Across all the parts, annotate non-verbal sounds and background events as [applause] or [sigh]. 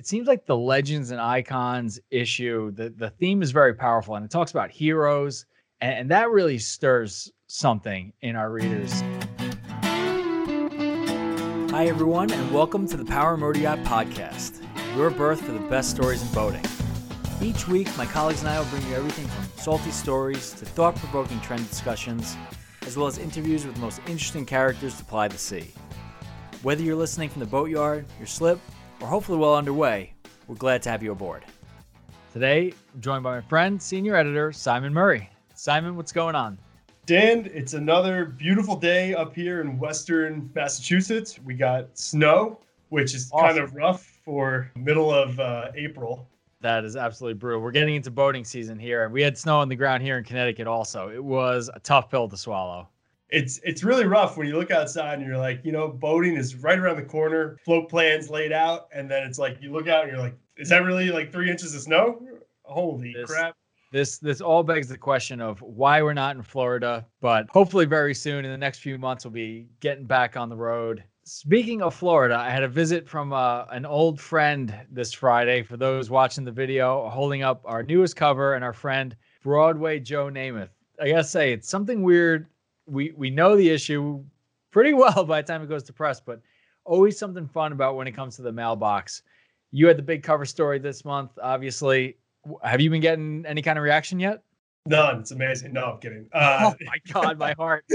it seems like the legends and icons issue, the, the theme is very powerful and it talks about heroes, and, and that really stirs something in our readers. Hi, everyone, and welcome to the Power Motor Yacht Podcast, your berth for the best stories in boating. Each week, my colleagues and I will bring you everything from salty stories to thought provoking trend discussions, as well as interviews with the most interesting characters to ply the sea. Whether you're listening from the boatyard, your slip, or hopefully well underway, we're glad to have you aboard. Today, I'm joined by my friend, senior editor Simon Murray. Simon, what's going on? Dan, it's another beautiful day up here in western Massachusetts. We got snow, which is awesome. kind of rough for middle of uh, April. That is absolutely brutal. We're getting into boating season here. And we had snow on the ground here in Connecticut also. It was a tough pill to swallow it's it's really rough when you look outside and you're like, you know, boating is right around the corner, float plans laid out, and then it's like you look out and you're like, is that really like three inches of snow? Holy this, crap! This this all begs the question of why we're not in Florida, but hopefully very soon in the next few months we'll be getting back on the road. Speaking of Florida, I had a visit from uh, an old friend this Friday. For those watching the video, holding up our newest cover and our friend Broadway Joe Namath. I gotta say, it's something weird we we know the issue pretty well [laughs] by the time it goes to press, but always something fun about when it comes to the mailbox. You had the big cover story this month, obviously. Have you been getting any kind of reaction yet? None. It's amazing. No, I'm kidding. Uh, [laughs] oh my god, my heart. [laughs]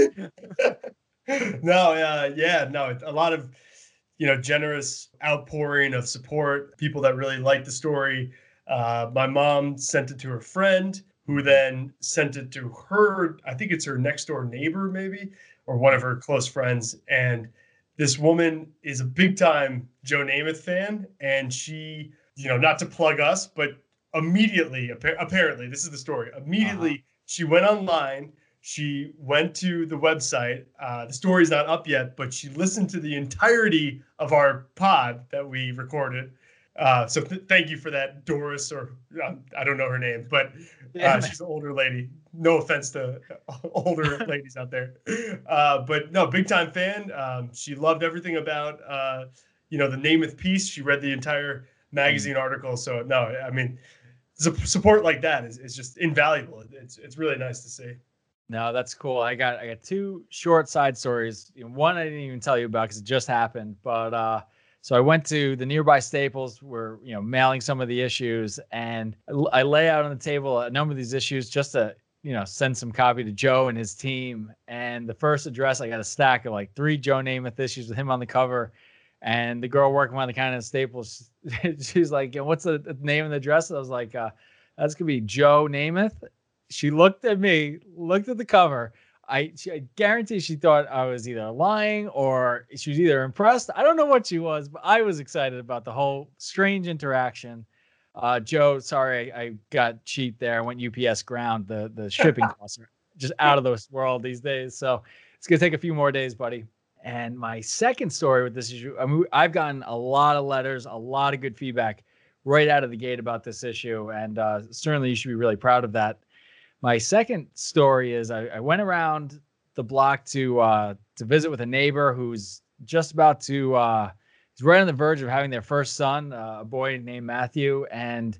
no, uh, yeah, no, a lot of you know generous outpouring of support. People that really like the story. Uh, my mom sent it to her friend who then sent it to her, I think it's her next door neighbor, maybe, or one of her close friends. And this woman is a big time Joe Namath fan. And she, you know, not to plug us, but immediately, apparently, this is the story. Immediately, uh-huh. she went online. She went to the website. Uh, the story's not up yet, but she listened to the entirety of our pod that we recorded uh, so th- thank you for that, Doris, or um, I don't know her name, but uh, she's an older lady. No offense to older [laughs] ladies out there, uh, but no, big time fan. Um, she loved everything about uh, you know the Namath piece. She read the entire magazine article. So no, I mean, support like that is, is just invaluable. It's it's really nice to see. No, that's cool. I got I got two short side stories. One I didn't even tell you about because it just happened, but uh, so I went to the nearby Staples. We're you know mailing some of the issues, and I lay out on the table a number of these issues just to you know send some copy to Joe and his team. And the first address, I got a stack of like three Joe Namath issues with him on the cover. And the girl working on the kind of Staples, [laughs] she's like, "What's the name and the address?" I was like, uh, "That's gonna be Joe Namath." She looked at me, looked at the cover I, she, I guarantee she thought I was either lying or she was either impressed. I don't know what she was, but I was excited about the whole strange interaction. Uh, Joe, sorry, I, I got cheap there. I went UPS ground. The the shipping [laughs] costs are just out of this world these days. So it's gonna take a few more days, buddy. And my second story with this issue, I mean, I've gotten a lot of letters, a lot of good feedback right out of the gate about this issue, and uh, certainly you should be really proud of that. My second story is I, I went around the block to uh, to visit with a neighbor who's just about to uh, he's right on the verge of having their first son, uh, a boy named Matthew, and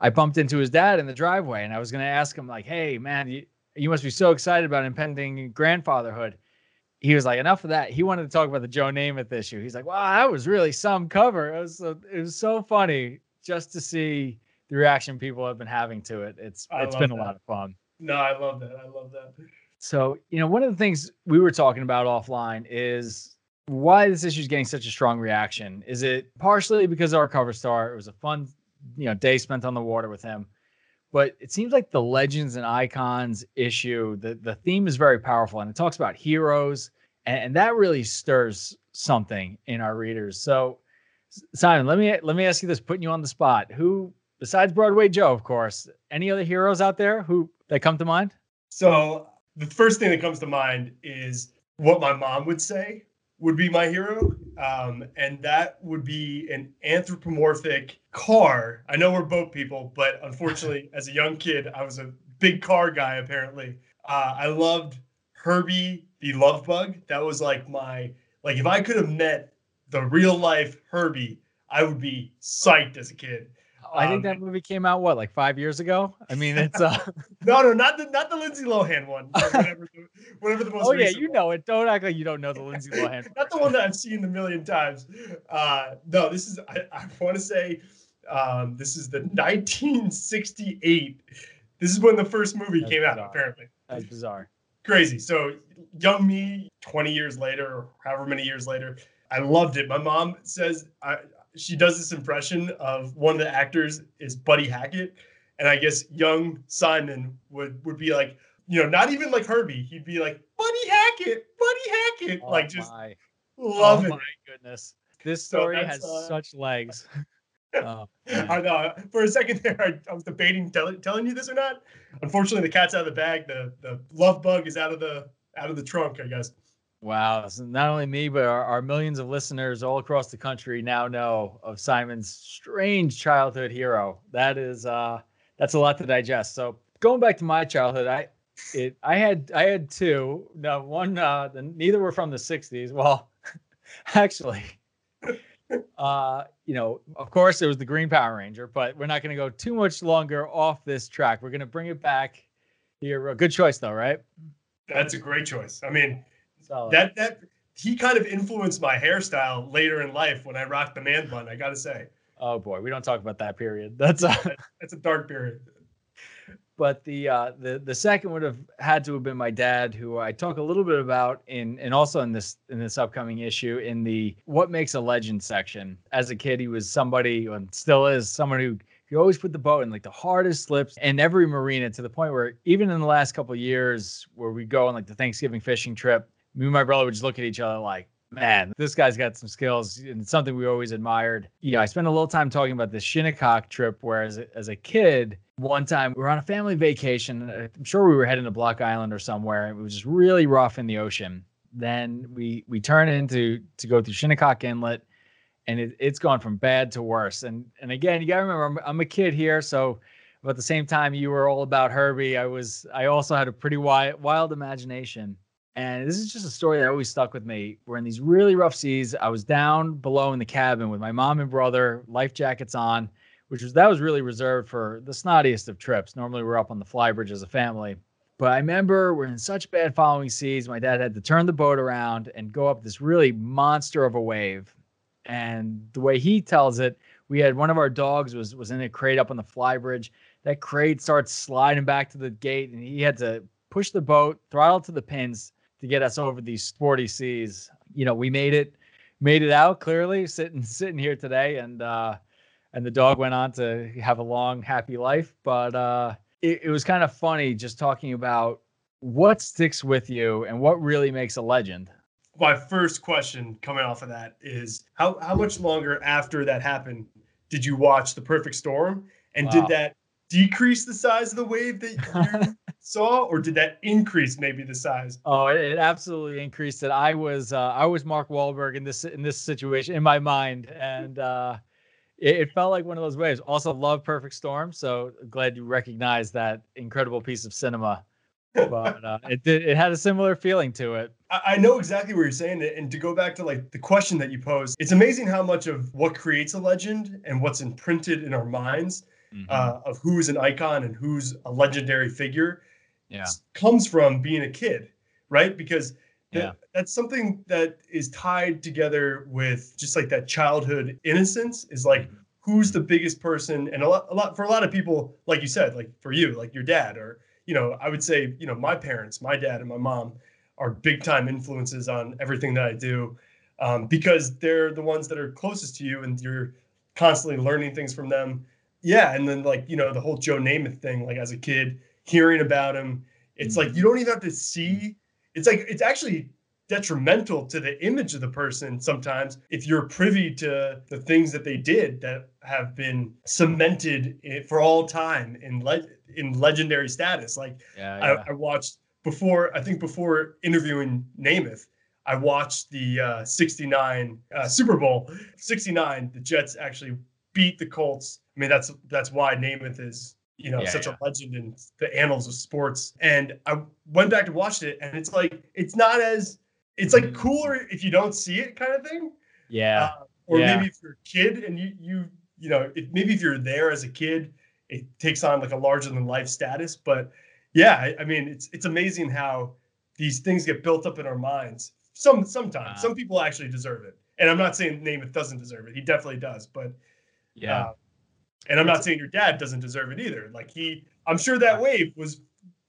I bumped into his dad in the driveway, and I was going to ask him like, "Hey, man, you, you must be so excited about impending grandfatherhood." He was like, "Enough of that." He wanted to talk about the Joe Namath issue. He's like, "Wow, that was really some cover. It was so, it was so funny just to see." The reaction people have been having to it. It's I it's been that. a lot of fun. No, I love that. I love that. So, you know, one of the things we were talking about offline is why this issue is getting such a strong reaction. Is it partially because of our cover star? It was a fun, you know, day spent on the water with him. But it seems like the legends and icons issue, the, the theme is very powerful and it talks about heroes, and, and that really stirs something in our readers. So, Simon, let me let me ask you this, putting you on the spot. Who besides Broadway Joe, of course, any other heroes out there who that come to mind? So the first thing that comes to mind is what my mom would say would be my hero. Um, and that would be an anthropomorphic car. I know we're boat people, but [laughs] unfortunately, as a young kid, I was a big car guy, apparently. Uh, I loved Herbie the love bug. That was like my, like, if I could have met the real life Herbie, I would be psyched as a kid. I think um, that movie came out what, like five years ago. I mean, it's uh [laughs] no, no, not the not the Lindsay Lohan one. Whatever, the, whatever the [laughs] most. Oh yeah, you know it. Don't act like you don't know the Lindsay [laughs] Lohan. not the one that I've seen a million times. Uh, no, this is I, I want to say um, this is the 1968. This is when the first movie That's came bizarre. out. Apparently, That's bizarre. Crazy. So young me, 20 years later, or however many years later, I loved it. My mom says I, she does this impression of one of the actors is Buddy Hackett, and I guess young Simon would would be like, you know, not even like Herbie. He'd be like Buddy Hackett, Buddy Hackett, oh like just my. love oh it. my goodness, this story so has uh, such legs. [laughs] [laughs] oh, I know. For a second there, I, I was debating tell, telling you this or not. Unfortunately, the cat's out of the bag. The the love bug is out of the out of the trunk. I guess. Wow. So not only me, but our, our, millions of listeners all across the country now know of Simon's strange childhood hero. That is uh that's a lot to digest. So going back to my childhood, I it I had I had two. No, one uh the, neither were from the 60s. Well, [laughs] actually [laughs] uh you know, of course it was the Green Power Ranger, but we're not going to go too much longer off this track. We're going to bring it back here. A good choice though, right? That's a great choice. I mean, Solid. That that he kind of influenced my hairstyle later in life when I rocked the man bun. I gotta say. Oh boy, we don't talk about that period. [laughs] That's a that's a dark period. But the uh, the the second would have had to have been my dad, who I talk a little bit about in and also in this in this upcoming issue in the what makes a legend section. As a kid, he was somebody and still is someone who he always put the boat in like the hardest slips in every marina to the point where even in the last couple years where we go on like the Thanksgiving fishing trip, me and my brother would just look at each other like, man, this guy's got some skills and it's something we always admired. You know, I spent a little time talking about the Shinnecock trip where as a, as a kid, one time we were on a family vacation. I'm sure we were heading to Block Island or somewhere. It was just really rough in the ocean. Then we we turn into to go through Shinnecock Inlet and it, it's gone from bad to worse. And and again, you gotta remember, I'm, I'm a kid here, so but at the same time, you were all about Herbie. I was. I also had a pretty wild, wild imagination, and this is just a story that always stuck with me. We're in these really rough seas. I was down below in the cabin with my mom and brother, life jackets on, which was that was really reserved for the snottiest of trips. Normally we're up on the flybridge as a family. But I remember we're in such bad following seas. My dad had to turn the boat around and go up this really monster of a wave. And the way he tells it, we had one of our dogs was was in a crate up on the flybridge. That crate starts sliding back to the gate, and he had to push the boat, throttle to the pins, to get us over these sporty seas. You know, we made it made it out clearly sitting [laughs] sitting here today and uh and the dog went on to have a long happy life but uh it, it was kind of funny just talking about what sticks with you and what really makes a legend my first question coming off of that is how how much longer after that happened did you watch the perfect storm and wow. did that decrease the size of the wave that you [laughs] saw, or did that increase maybe the size? Oh, it, it absolutely increased it. I was uh, I was Mark Wahlberg in this in this situation in my mind, and uh, it, it, felt like one of those waves. Also, love Perfect Storm, so glad you recognized that incredible piece of cinema. But uh, it did it had a similar feeling to it. I know exactly what you're saying, and to go back to like the question that you posed, it's amazing how much of what creates a legend and what's imprinted in our minds mm-hmm. uh, of who's an icon and who's a legendary figure yeah. comes from being a kid, right? Because yeah. that's something that is tied together with just like that childhood innocence is like mm-hmm. who's the biggest person and a lot, a lot for a lot of people like you said like for you like your dad or you know i would say you know my parents my dad and my mom are big time influences on everything that i do um, because they're the ones that are closest to you and you're constantly learning things from them yeah, and then like you know the whole Joe Namath thing, like as a kid hearing about him, it's mm-hmm. like you don't even have to see. It's like it's actually detrimental to the image of the person sometimes if you're privy to the things that they did that have been cemented for all time in le- in legendary status. Like yeah, yeah. I, I, watched before, I think before interviewing Namath, I watched the uh, 69 uh, Super Bowl 69. The Jets actually beat the Colts. I mean, that's that's why Namath is you know yeah, such yeah. a legend in the annals of sports. And I went back to watch it, and it's like it's not as it's like cooler if you don't see it, kind of thing. Yeah. Uh, or Yeah. maybe if you're a kid and you you you know if, maybe if you're there as a kid, it takes on like a larger than life status. But yeah, I, I mean it's it's amazing how these things get built up in our minds. Some sometimes Wow. some people actually deserve it, and I'm not saying Namath doesn't deserve it. He definitely does, but Yeah. uh, and I'm not saying your dad doesn't deserve it either. Like he, I'm sure that wave was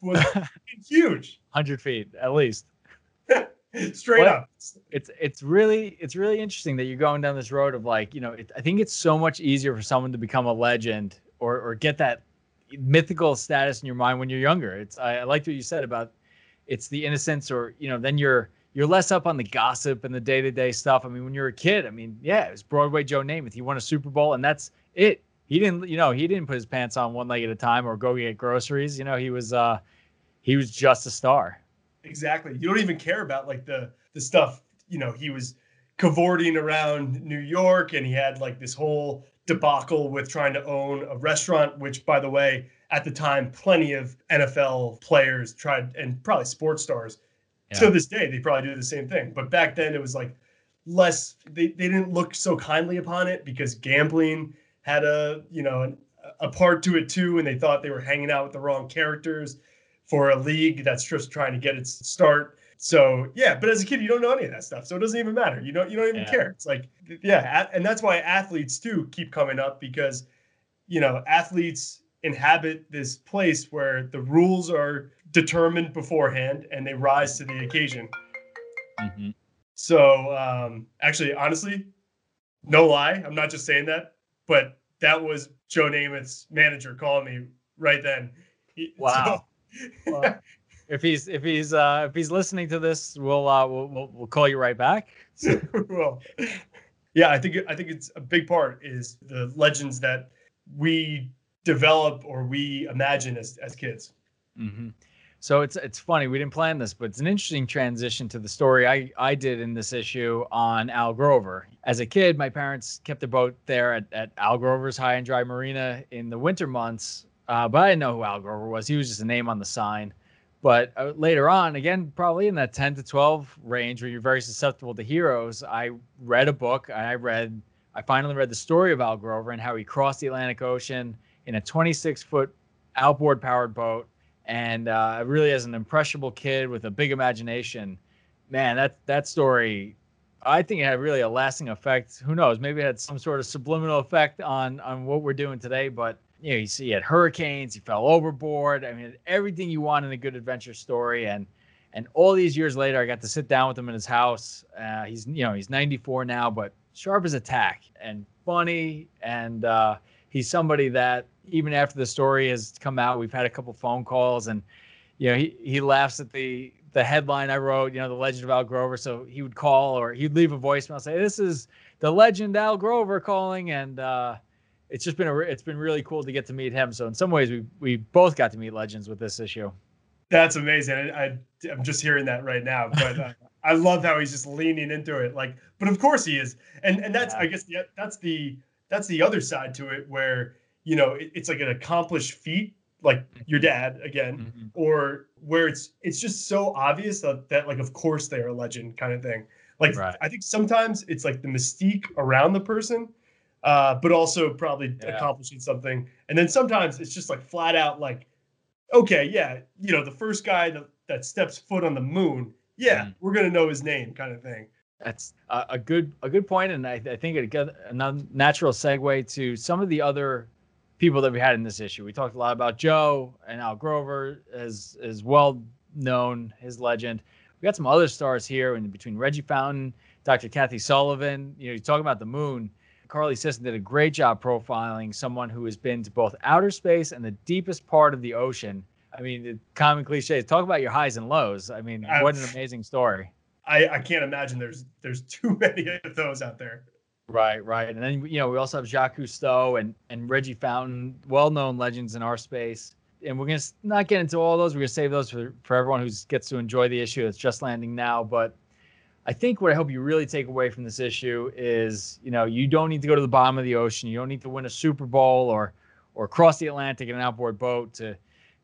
was [laughs] huge, Hundred feet at least. [laughs] straight What? up. it's it's really it's really interesting that you're going down this road of like you know it, i think it's so much easier for someone to become a legend or or get that mythical status in your mind when you're younger it's i, I liked what you said about it's the innocence or you know then you're you're less up on the gossip and the day-to-day stuff i mean when you're a kid i mean yeah it was broadway joe namath he won a super bowl and that's it he didn't you know he didn't put his pants on one leg at a time or go get groceries you know he was uh he was just a star Exactly. You don't even care about like the the stuff. You know, he was cavorting around New York, and he had like this whole debacle with trying to own a restaurant. Which, by the way, at the time, plenty of NFL players tried, and probably sports stars Yeah. to this day, they probably do the same thing. But back then, it was like less. They they didn't look so kindly upon it because gambling had a you know an, a part to it too, and they thought they were hanging out with the wrong characters for a league that's just trying to get its start. So yeah, but as a kid, you don't know any of that stuff, so it doesn't even matter. You don't you don't even Yeah. care. It's like yeah, and that's why athletes too keep coming up because you know athletes inhabit this place where the rules are determined beforehand and they rise to the occasion. Mhm. So um, actually, honestly, no lie, I'm not just saying that, but that was Joe Namath's manager calling me right then. Wow. [laughs] so- Well, if he's if he's uh if he's listening to this, we'll uh we'll we'll, we'll call you right back. [laughs] well, yeah, I think I think it's a big part is the legends that we develop or we imagine as as kids. hmm So it's it's funny we didn't plan this, but it's an interesting transition to the story I I did in this issue on Al Grover. As a kid, my parents kept a boat there at, at Al Grover's High and Dry Marina in the winter months, uh, but I didn't know who Al Grover was. He was just a name on the sign. But uh, later on, again, probably in that 10 to 12 range where you're very susceptible to heroes, I read a book. I read, I finally read the story of Al Grover and how he crossed the Atlantic Ocean in a 26 foot outboard powered boat. And uh, really, as an impressionable kid with a big imagination, man, that that story, I think it had really a lasting effect. Who knows? Maybe it had some sort of subliminal effect on on what we're doing today. But you know, you see, he had hurricanes, he fell overboard. I mean, everything you want in a good adventure story. And and all these years later, I got to sit down with him in his house. Uh, he's you know he's 94 now, but sharp as a tack and funny. And uh, he's somebody that even after the story has come out, we've had a couple phone calls, and you know he he laughs at the the headline I wrote. You know, the Legend of Al Grover. So he would call or he'd leave a voicemail, say, "This is the Legend Al Grover calling," and uh, it's just been a it's been really cool to get to meet him. So in some ways, we we both got to meet legends with this issue. That's amazing. I, I I'm just hearing that right now, but uh, I love how he's just leaning into it. Like, but of course he is, and and that's Yeah. I guess the, that's the that's the other side to it where you know it, it's like an accomplished feat, like your dad again, Mhm. or where it's it's just so obvious that, that like of course they're a legend kind of thing. Like Right. I think sometimes it's like the mystique around the person, uh, but also probably Yeah. accomplishing something. And then sometimes it's just like flat out like, okay, yeah, you know, the first guy that, that steps foot on the moon, yeah, Mhm. we're gonna know his name, kind of thing. That's a, a good a good point, and I, I think it got a natural segue to some of the other people that we had in this issue. We talked a lot about Joe and Al Grover as as well known his legend. We got some other stars here in between Reggie Fountain, Dr. Kathy Sullivan. You know, you talk about the moon. Carly Sisson did a great job profiling someone who has been to both outer space and the deepest part of the ocean. I mean, the common cliches. Talk about your highs and lows. I mean, I- what an amazing story. I, I can't imagine there's there's too [laughs] many of those out there. Right, right. And then you know, we also have Jacques Cousteau and and Reggie Fountain, well-known legends in our space. And we're gonna not get into all those. We're gonna save those for for everyone who gets to enjoy the issue that's just landing now. But I think what I hope you really take away from this issue is, you know, you don't need to go to the bottom of the ocean. You don't need to win a Super Bowl or or cross the Atlantic in an outboard boat to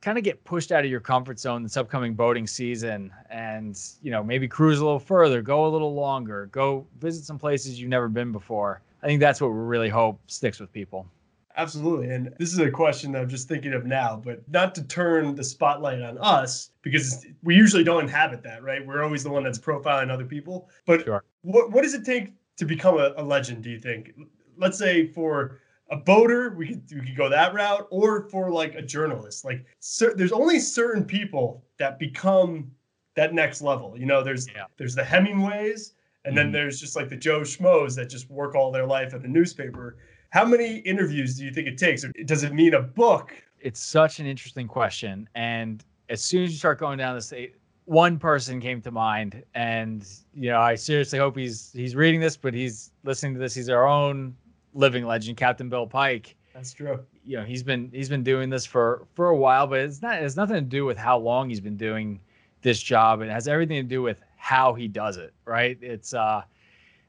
kind of get pushed out of your comfort zone this upcoming boating season and you know maybe cruise a little further go a little longer go visit some places you've never been before i think that's what we really hope sticks with people Absolutely. And this is a question that I'm just thinking of now, but not to turn the spotlight on us because we usually don't inhabit that, right? We're always the one that's profiling other people. But sure. what, what does it take to become a, a legend, do you think? Let's say for a boater, we could we could go that route, or for like a journalist. Like cer- there's only certain people that become that next level. You know, there's yeah. there's the Hemingways, and mm-hmm. then there's just like the Joe Schmoes that just work all their life at a newspaper. How many interviews do you think it takes? Or does it mean a book? It's such an interesting question, and as soon as you start going down this, one person came to mind, and you know, I seriously hope he's he's reading this, but he's listening to this. He's our own living legend, Captain Bill Pike. That's true. You know, he's been he's been doing this for for a while, but it's not it has nothing to do with how long he's been doing this job. It has everything to do with how he does it, right? It's uh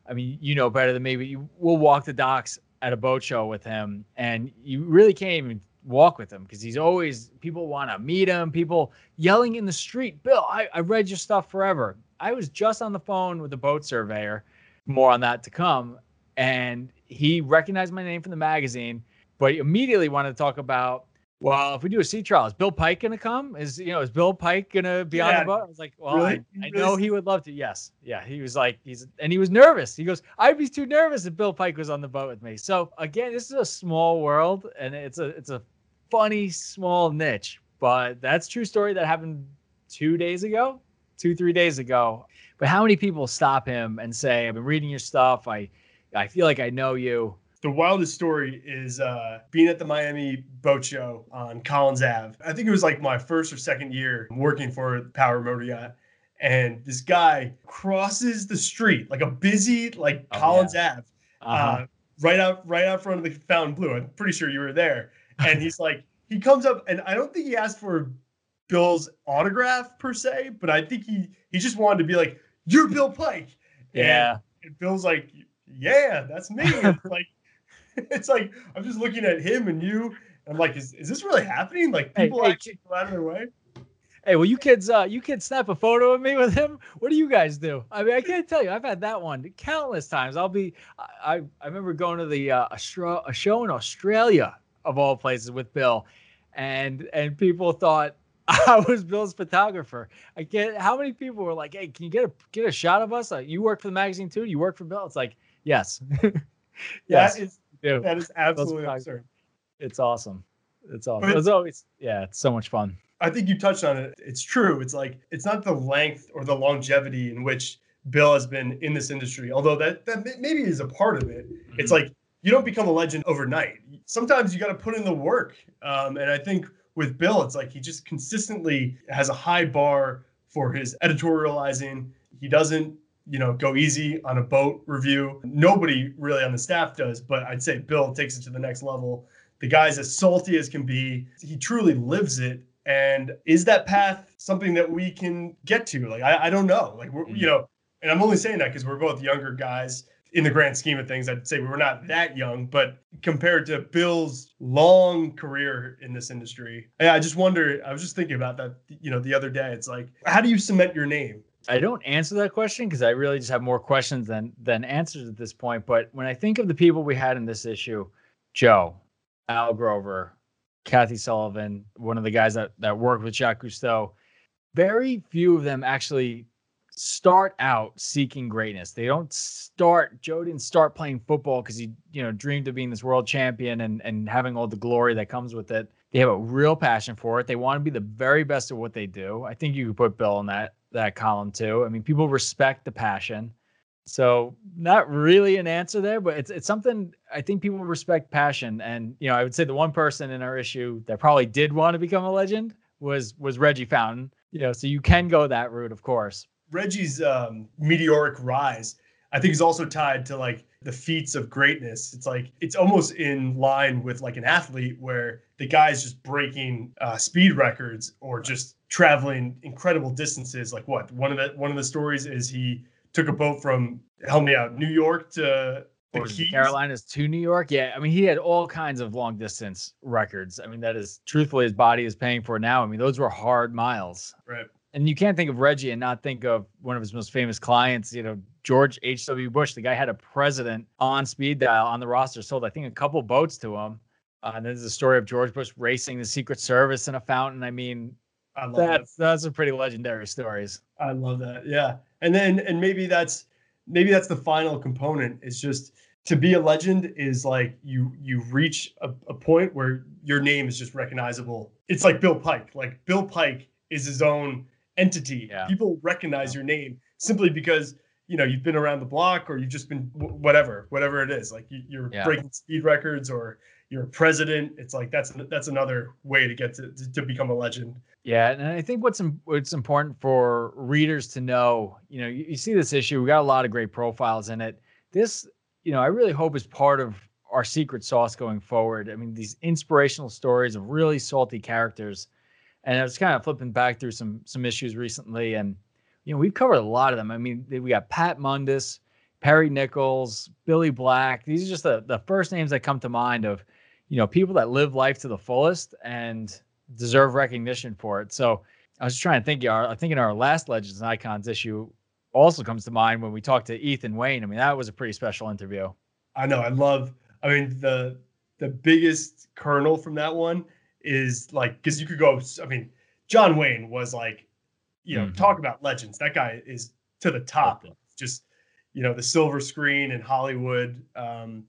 I mean, you know better than me, but you we'll walk the docks at a boat show with him and you really can't even walk with him because he's always people want to meet him, people yelling in the street, Bill, I, I read your stuff forever. I was just on the phone with the boat surveyor, more on that to come, and he recognized my name from the magazine, but he immediately wanted to talk about, well, if we do a sea trial, is Bill Pike gonna come? Is you know, is Bill Pike gonna be yeah. on the boat? I was like, well, really? I, I know he would love to. Yes, yeah. He was like, he's and he was nervous. He goes, I'd be too nervous if Bill Pike was on the boat with me. So again, this is a small world, and it's a it's a funny small niche, but that's true story that happened two days ago, two three days ago. But how many people stop him and say, "I've been reading your stuff. I I feel like I know you." The wildest story is uh, being at the Miami Boat Show on Collins Ave. I think it was like my first or second year working for Power Motor Yacht and this guy crosses the street like a busy like oh, Collins yeah. Ave, uh-huh. uh, right out right out front of the Fontainebleau. I'm pretty sure you were there and he's like, he comes up, and I don't think he asked for Bill's autograph per se, but I think he he just wanted to be like, "You're Bill Pike." Yeah. And, and Bill's like, "Yeah, that's me." It's [laughs] like, [laughs] it's like I'm just looking at him and you. And I'm like, is, is this really happening? Like people hey, actually hey, go out of their way. Hey, well, you kids, uh, you kids snap a photo of me with him. What do you guys do? I mean, I can't tell you. I've had that one countless times. I'll be, I, I remember going to the uh, a, a show in Australia of all places with Bill, and and people thought [laughs] I was Bill's photographer. I get how many people were like, "Hey, can you get a get a shot of us? You work for the magazine too? You work for Bill?" It's like, yes, [laughs] yes, that is that is absolutely absurd. It's awesome. It's awesome. But it's always yeah, it's so much fun. I think you touched on it. It's true. It's like it's not the length or the longevity in which Bill has been in this industry, although that that maybe is a part of it. Mm-hmm. It's like you don't become a legend overnight. Sometimes you got to put in the work. Um, and I think with Bill, it's like he just consistently has a high bar for his editorializing. He doesn't, you know, go easy on a boat review. Nobody really on the staff does, but I'd say Bill takes it to the next level. The guy's as salty as can be. He truly lives it. And is that path something that we can get to? Like, I, I don't know. Like, we're, you mm. know, and I'm only saying that because we're both younger guys in the grand scheme of things, I'd say we were not that young, but compared to Bill's long career in this industry, I just wonder. I was just thinking about that, you know, the other day. It's like, how do you cement your name? I don't answer that question because I really just have more questions than than answers at this point. But when I think of the people we had in this issue, Joe, Al Grover, Kathy Sullivan, one of the guys that that worked with Jacques Cousteau, very few of them actually start out seeking greatness. They don't start Joe didn't start playing football because he, you know, dreamed of being this world champion and and having all the glory that comes with it. They have a real passion for it. They want to be the very best at what they do. I think you could put Bill in that that column too. I mean, people respect the passion. So not really an answer there, but it's it's something I think people respect passion. And you know, I would say the one person in our issue that probably did want to become a legend was was Reggie Fountain. You know, so you can go that route, of course. Reggie's um, meteoric rise, I think, is also tied to like the feats of greatness. It's like it's almost in line with like an athlete where the guy's just breaking uh, speed records or just traveling incredible distances. Like what one of the one of the stories is he took a boat from help me out New York to the Carolinas to New York. Yeah, I mean, he had all kinds of long distance records. I mean, that is truthfully his body is paying for now. I mean, those were hard miles. Right. And you can't think of Reggie and not think of one of his most famous clients, you know, George H.W. Bush. The guy had a president on speed dial on the roster, sold, I think, a couple boats to him. Uh, and there's a story of George Bush racing the Secret Service in a fountain. I mean, I love that's that. that's a pretty legendary stories. I love that. Yeah. And then and maybe that's maybe that's the final component is just to be a legend is like you you reach a, a point where your name is just recognizable. It's like Bill Pike. Like Bill Pike is his own entity. Yeah. People recognize your name simply because you know you've been around the block or you've just been whatever whatever it is. Like you, are yeah. breaking speed records or you're a president. It's like that's that's another way to get to to become a legend. Yeah, and I think what's what's important for readers to know, you know, you, you see this issue. We got a lot of great profiles in it. This, you know, I really hope is part of our secret sauce going forward. I mean, these inspirational stories of really salty characters. And I was kind of flipping back through some some issues recently, and you know, we've covered a lot of them. I mean, we got Pat Mundus, Perry Nichols, Billy Black. These are just the the first names that come to mind of, you know, people that live life to the fullest and deserve recognition for it. So I was just trying to think. I think in our last Legends and Icons issue also comes to mind when we talked to Ethan Wayne. I mean, that was a pretty special interview. I know. I love. I mean, the the biggest kernel from that one is like because you could go. I mean, John Wayne was like, you know, mm-hmm. talk about legends. That guy is to the top. Just you know, the silver screen in Hollywood. Um,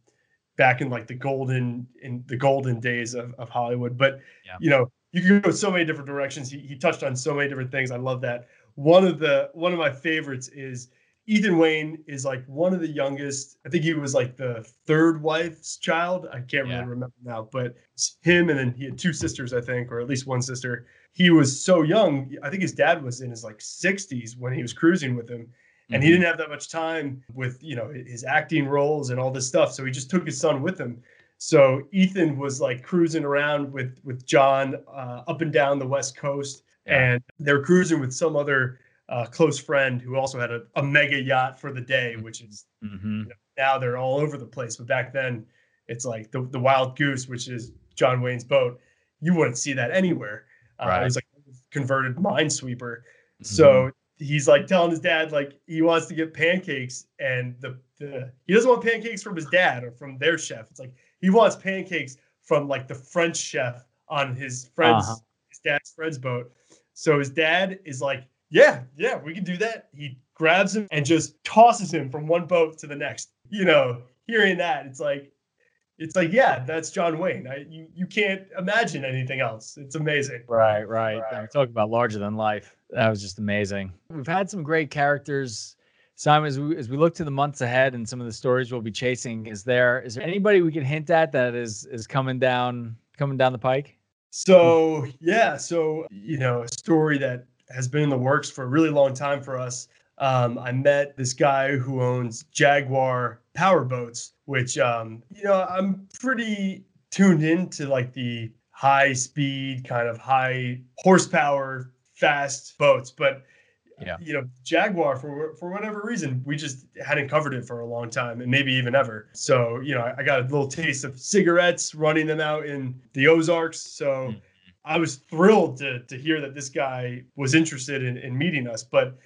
back in like the golden in the golden days of, of Hollywood. But yeah. you know, you can go so many different directions. He, he touched on so many different things. I love that. One of the one of my favorites is Ethan Wayne is like one of the youngest. I think he was like the third wife's child. I can't yeah. really remember now, but him and then he had two sisters, I think, or at least one sister. He was so young. I think his dad was in his like 60s when he was cruising with him. And mm-hmm. he didn't have that much time with, you know, his acting roles and all this stuff. So he just took his son with him. So Ethan was like cruising around with with John uh, up and down the West Coast, yeah. and they're cruising with some other uh, close friend who also had a, a, mega yacht for the day, mm-hmm. which is mm-hmm. you know, now they're all over the place. But back then, it's like the the Wild Goose, which is John Wayne's boat. You wouldn't see that anywhere. Uh, right. It was like converted minesweeper. Mm-hmm. So he's like telling his dad like he wants to get pancakes, and the, the he doesn't want pancakes from his dad or from their chef. It's like he wants pancakes from like the French chef on his friend's uh-huh. his dad's friend's boat. So his dad is like, yeah, yeah, we can do that. He grabs him and just tosses him from one boat to the next. You know, hearing that, it's like, it's like, yeah, that's John Wayne. I, you you can't imagine anything else. It's amazing. Right, right. right. I'm talking about larger than life. That was just amazing. We've had some great characters Simon, as we, as we look to the months ahead and some of the stories we'll be chasing, is there is there anybody we can hint at that is is coming down coming down the pike? So yeah, so you know, a story that has been in the works for a really long time for us. Um, I met this guy who owns Jaguar power boats, which um, you know I'm pretty tuned into like the high speed, kind of high horsepower, fast boats, but yeah. you know, Jaguar for for whatever reason, we just hadn't covered it for a long time and maybe even ever. So, you know, I, I got a little taste of cigarettes running them out in the Ozarks. So mm-hmm. I was thrilled to to hear that this guy was interested in, in meeting us. But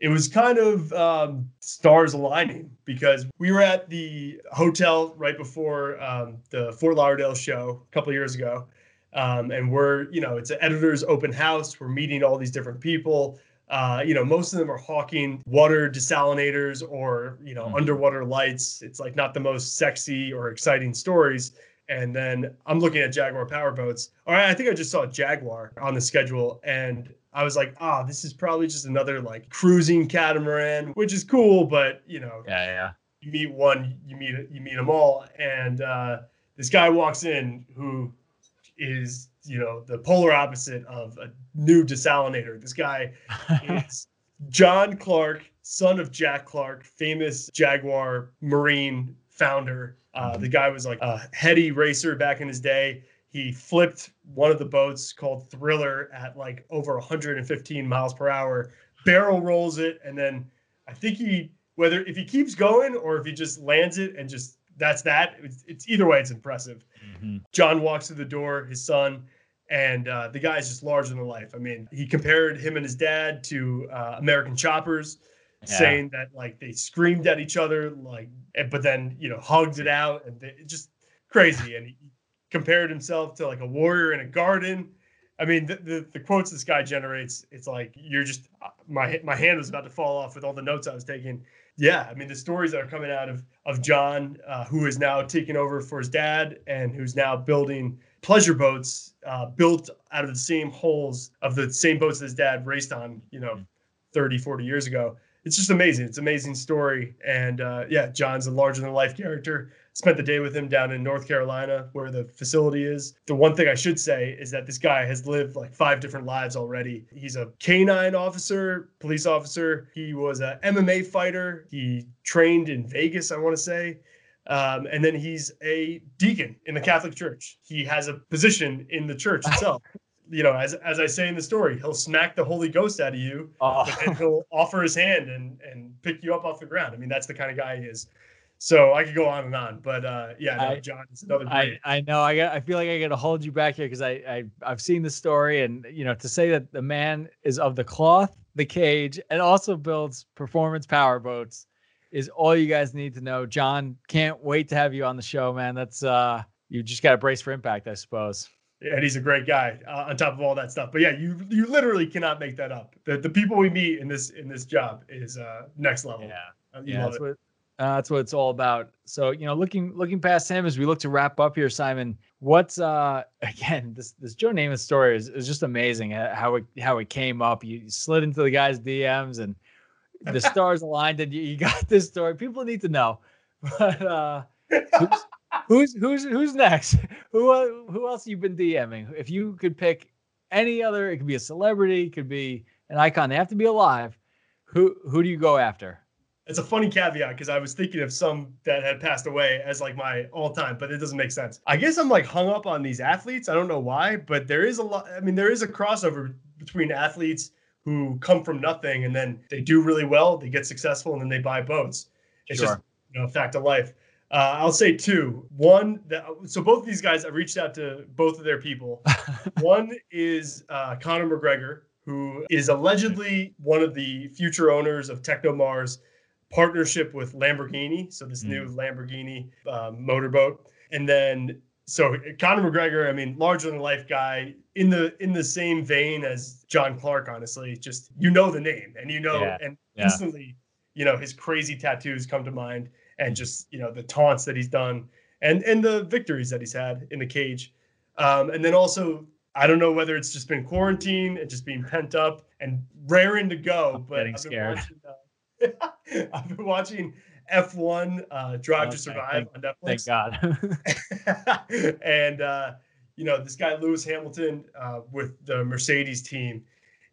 it was kind of um, stars aligning because we were at the hotel right before um, the Fort Lauderdale show a couple years ago. Um, and we're, you know, it's an editor's open house. We're meeting all these different people. Uh, you know, most of them are hawking water desalinators or, you know, mm-hmm. underwater lights. It's like not the most sexy or exciting stories. And then I'm looking at Jaguar powerboats. All right, I think I just saw Jaguar on the schedule. And I was like, ah, oh, this is probably just another like cruising catamaran, which is cool, but you know, yeah, yeah. You meet one, you meet you meet them all, and uh, this guy walks in who is you know the polar opposite of a new desalinator. This guy [laughs] is John Clark, son of Jack Clark, famous Jaguar Marine founder. Uh, the guy was like a heady racer back in his day. He flipped one of the boats called Thriller at like over 115 miles per hour, barrel rolls it, and then I think he whether if he keeps going or if he just lands it and just that's that. It's, it's either way, it's impressive. Mm-hmm. John walks through the door, his son, and uh, the guy's just larger than life. I mean, he compared him and his dad to uh, American choppers, yeah. saying that like they screamed at each other, like, but then you know hugged it out, and they, just crazy. And he compared himself to like a warrior in a garden. I mean, the, the, the quotes this guy generates, it's like you're just uh, my my hand was about to fall off with all the notes I was taking. Yeah, I mean the stories that are coming out of of John, uh, who is now taking over for his dad and who's now building pleasure boats uh, built out of the same hulls of the same boats his dad raced on, you know, 30, 40 years ago. It's just amazing. It's an amazing story. And uh, yeah, John's a larger than life character. Spent the day with him down in North Carolina where the facility is. The one thing I should say is that this guy has lived like five different lives already. He's a canine officer, police officer. He was a MMA fighter. He trained in Vegas, I want to say. Um, and then he's a deacon in the Catholic Church. He has a position in the church itself. [laughs] you know, as as I say in the story, he'll smack the Holy Ghost out of you, oh. and he'll offer his hand and and pick you up off the ground. I mean, that's the kind of guy he is. So I could go on and on, but uh, yeah, no, I, John is another. I, I know I got I feel like I got to hold you back here because I, I I've seen the story and you know to say that the man is of the cloth, the cage, and also builds performance power boats is all you guys need to know. John, can't wait to have you on the show, man. That's uh you just got to brace for impact, I suppose. And he's a great guy uh, on top of all that stuff. But yeah, you you literally cannot make that up. The the people we meet in this in this job is uh next level. Yeah, uh, yeah, that's it. what uh, that's what it's all about. So you know, looking looking past him as we look to wrap up here, Simon. What's uh [laughs] again this this Joe Namath story is, is just amazing uh, how it how it came up. You slid into the guy's DMs and the [laughs] stars aligned and you, you, got this story. People need to know. [laughs] But uh, who's, who's who's next? [laughs] Who uh, who else you've been DMing? If you could pick any other, it could be a celebrity, it could be an icon. They have to be alive. Who who do you go after? It's a funny caveat because I was thinking of some that had passed away as like my all time, but it doesn't make sense. I guess I'm like hung up on these athletes. I don't know why, but there is a lot. I mean, there is a crossover between athletes who come from nothing and then they do really well, they get successful, and then they buy boats. It's sure. just you know a fact of life. Uh, I'll say two. One, that, so both of these guys, I reached out to both of their people. [laughs] one is uh, Conor McGregor, who is allegedly one of the future owners of Tecnomar's partnership with Lamborghini. So this mm. new Lamborghini uh, motorboat. And then so Conor McGregor, I mean, larger than life guy in the in the same vein as John Clark, honestly. Just you know the name and you know yeah. and yeah. instantly, you know, his crazy tattoos come to mind and just, you know, the taunts that he's done and and the victories that he's had in the cage. Um, and then also I don't know whether it's just been quarantine and just being pent up and raring to go, but [laughs] I've been, watching, uh, I've been watching F1 uh, Drive to Survive thank, on Netflix. Thank God. [laughs] and uh, you know, this guy Lewis Hamilton uh, with the Mercedes team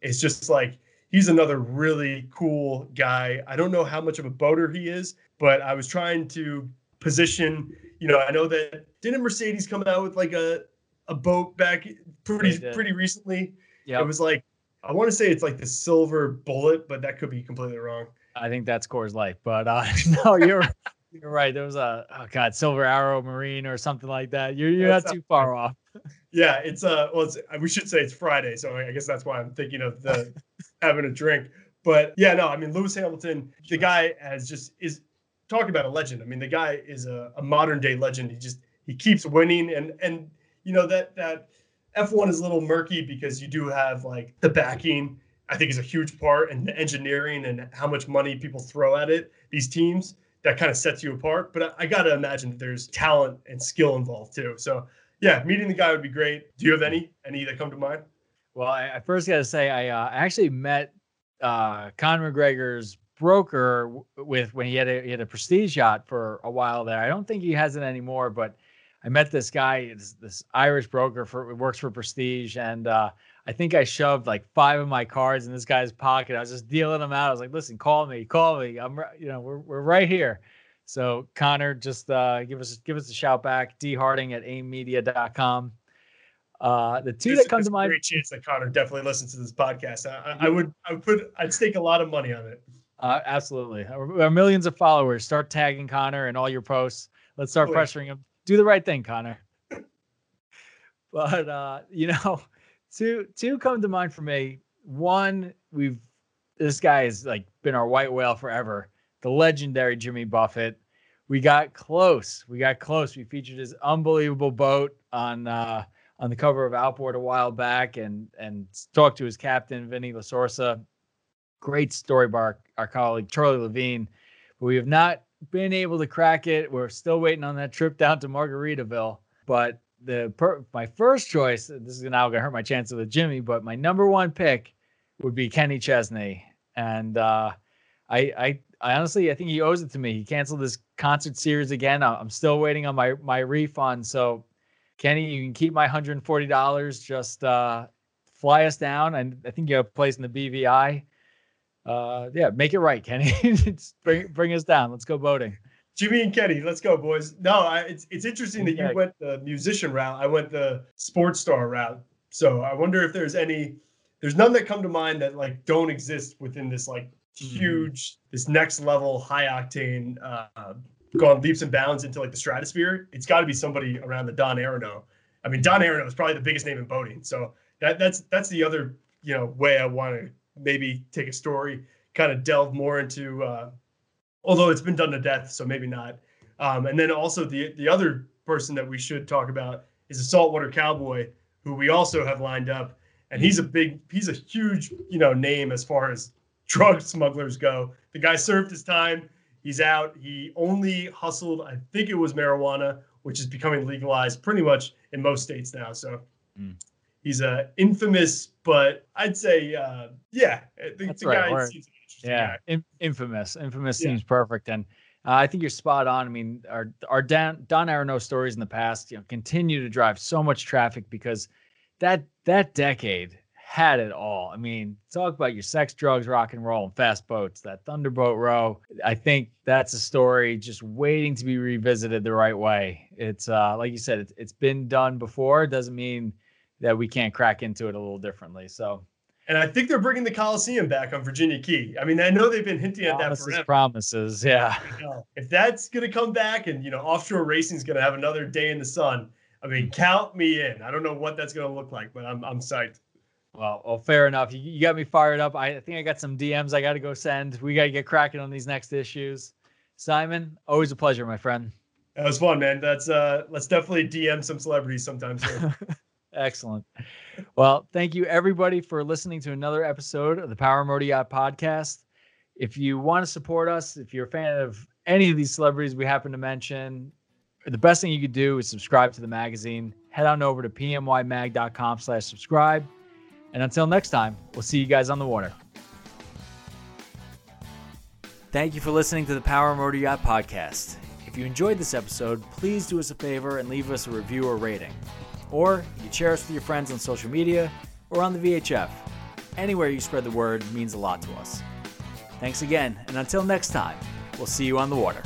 is just like he's another really cool guy. I don't know how much of a boater he is, but I was trying to position. You know, I know that didn't Mercedes come out with like a a boat back pretty pretty recently. Yeah, it was like I want to say it's like the silver bullet, but that could be completely wrong. I think that's Coors Light, but uh, [laughs] no, you're [laughs] you're right. There was a oh god, Silver Arrow Marine or something like that. You're you're not too far off. [laughs] Yeah, it's uh well, it's, we should say it's Friday, so I guess that's why I'm thinking of the having a drink. But yeah, no, I mean Lewis Hamilton, the guy has just is talking about a legend. I mean, the guy is a, a modern day legend. He just he keeps winning, and and you know that that F1 is a little murky because you do have like the backing I think is a huge part, and the engineering and how much money people throw at it. These teams that kind of sets you apart. But I, I got to imagine that there's talent and skill involved too. So yeah, meeting the guy would be great. Do you have any any that come to mind? Well, I, I first got to say I uh, actually met uh, Conor McGregor's broker with when he had a he had a prestige yacht for a while there. I don't think he has it anymore, but I met this guy, this, this Irish broker for works for Prestige, and uh, I think I shoved like five of my cards in this guy's pocket. I was just dealing them out. I was like, "Listen, call me, call me. I'm, you know, we're we're right here." So Connor, just uh, give us give us a shout back. D Harding at aimmedia.com. Uh, the two that come to mind. Great chance that Connor definitely listens to this podcast. I, I, would I would put I'd stake a lot of money on it. Uh, absolutely. Our, our millions of followers. Start tagging Connor and all your posts. let's start pressuring him. Do the right thing, Connor. [laughs] but uh, you know, [laughs] two two come to mind for me. One, we've this guy has like been our white whale forever. The legendary Jimmy Buffett. We got close. We got close. We featured his unbelievable boat on uh, on the cover of Outboard a while back, and and talked to his captain Vinny Lasorsa. Great story by our, our colleague Charlie Levine. But we have not been able to crack it. We're still waiting on that trip down to Margaritaville. But the per, my first choice, this is now gonna hurt my chances with Jimmy, but my number one pick would be Kenny Chesney. And uh, I, I, I honestly, I think he owes it to me. He canceled this concert series again. I'm still waiting on my my refund. So, Kenny, you can keep my hundred and forty dollars. Just uh, fly us down, and I think you have a place in the BVI. Uh, yeah, make it right, Kenny. [laughs] bring bring us down. Let's go boating. Jimmy and Kenny, let's go, boys. No, I, it's it's interesting that you went the musician route. I went the sports star route. So I wonder if there's any there's none that come to mind that like don't exist within this like mm-hmm. huge, mm-hmm. this next level high octane, uh, gone leaps and bounds into like the stratosphere. It's got to be somebody around the Don Aronow. I mean, Don Aronow is probably the biggest name in boating. So that that's that's the other you know way I want to maybe take a story, kind of delve more into. Uh, although it's been done to death, so maybe not. Um, and then also the the other person that we should talk about is a saltwater cowboy who we also have lined up and he's a big he's a huge you know name as far as drug smugglers go the guy served his time he's out he only hustled i think it was marijuana which is becoming legalized pretty much in most states now so mm. he's a infamous but i'd say uh, yeah the, the right. guy seems yeah In, infamous infamous yeah. seems perfect and uh, I think you're spot on. I mean, our our Don, Don Aronow stories in the past, you know, continue to drive so much traffic because that that decade had it all. I mean, talk about your sex, drugs, rock and roll, and fast boats. That Thunderboat Row. I think that's a story just waiting to be revisited the right way. It's uh, like you said, it's, it's been done before. It doesn't mean that we can't crack into it a little differently. So. And I think they're bringing the Coliseum back on Virginia Key. I mean, I know they've been hinting at promises, that forever. Promises, yeah. If that's going to come back, and you know, offshore racing is going to have another day in the sun, I mean, count me in. I don't know what that's going to look like, but I'm I'm psyched. Well, well, fair enough. You, you got me fired up. I, I think I got some DMs I got to go send. We got to get cracking on these next issues. Simon, always a pleasure, my friend. That was fun, man. That's uh, let's definitely DM some celebrities sometimes. [laughs] Excellent. Well, thank you everybody for listening to another episode of the Power Motor Yacht Podcast. If you want to support us, if you're a fan of any of these celebrities we happen to mention, the best thing you could do is subscribe to the magazine. Head on over to pmymag.com slash subscribe. And until next time, we'll see you guys on the water. Thank you for listening to the Power Motor Yacht Podcast. If you enjoyed this episode, please do us a favor and leave us a review or rating. Or you can share us with your friends on social media or on the VHF. Anywhere you spread the word means a lot to us. Thanks again, and until next time, we'll see you on the water.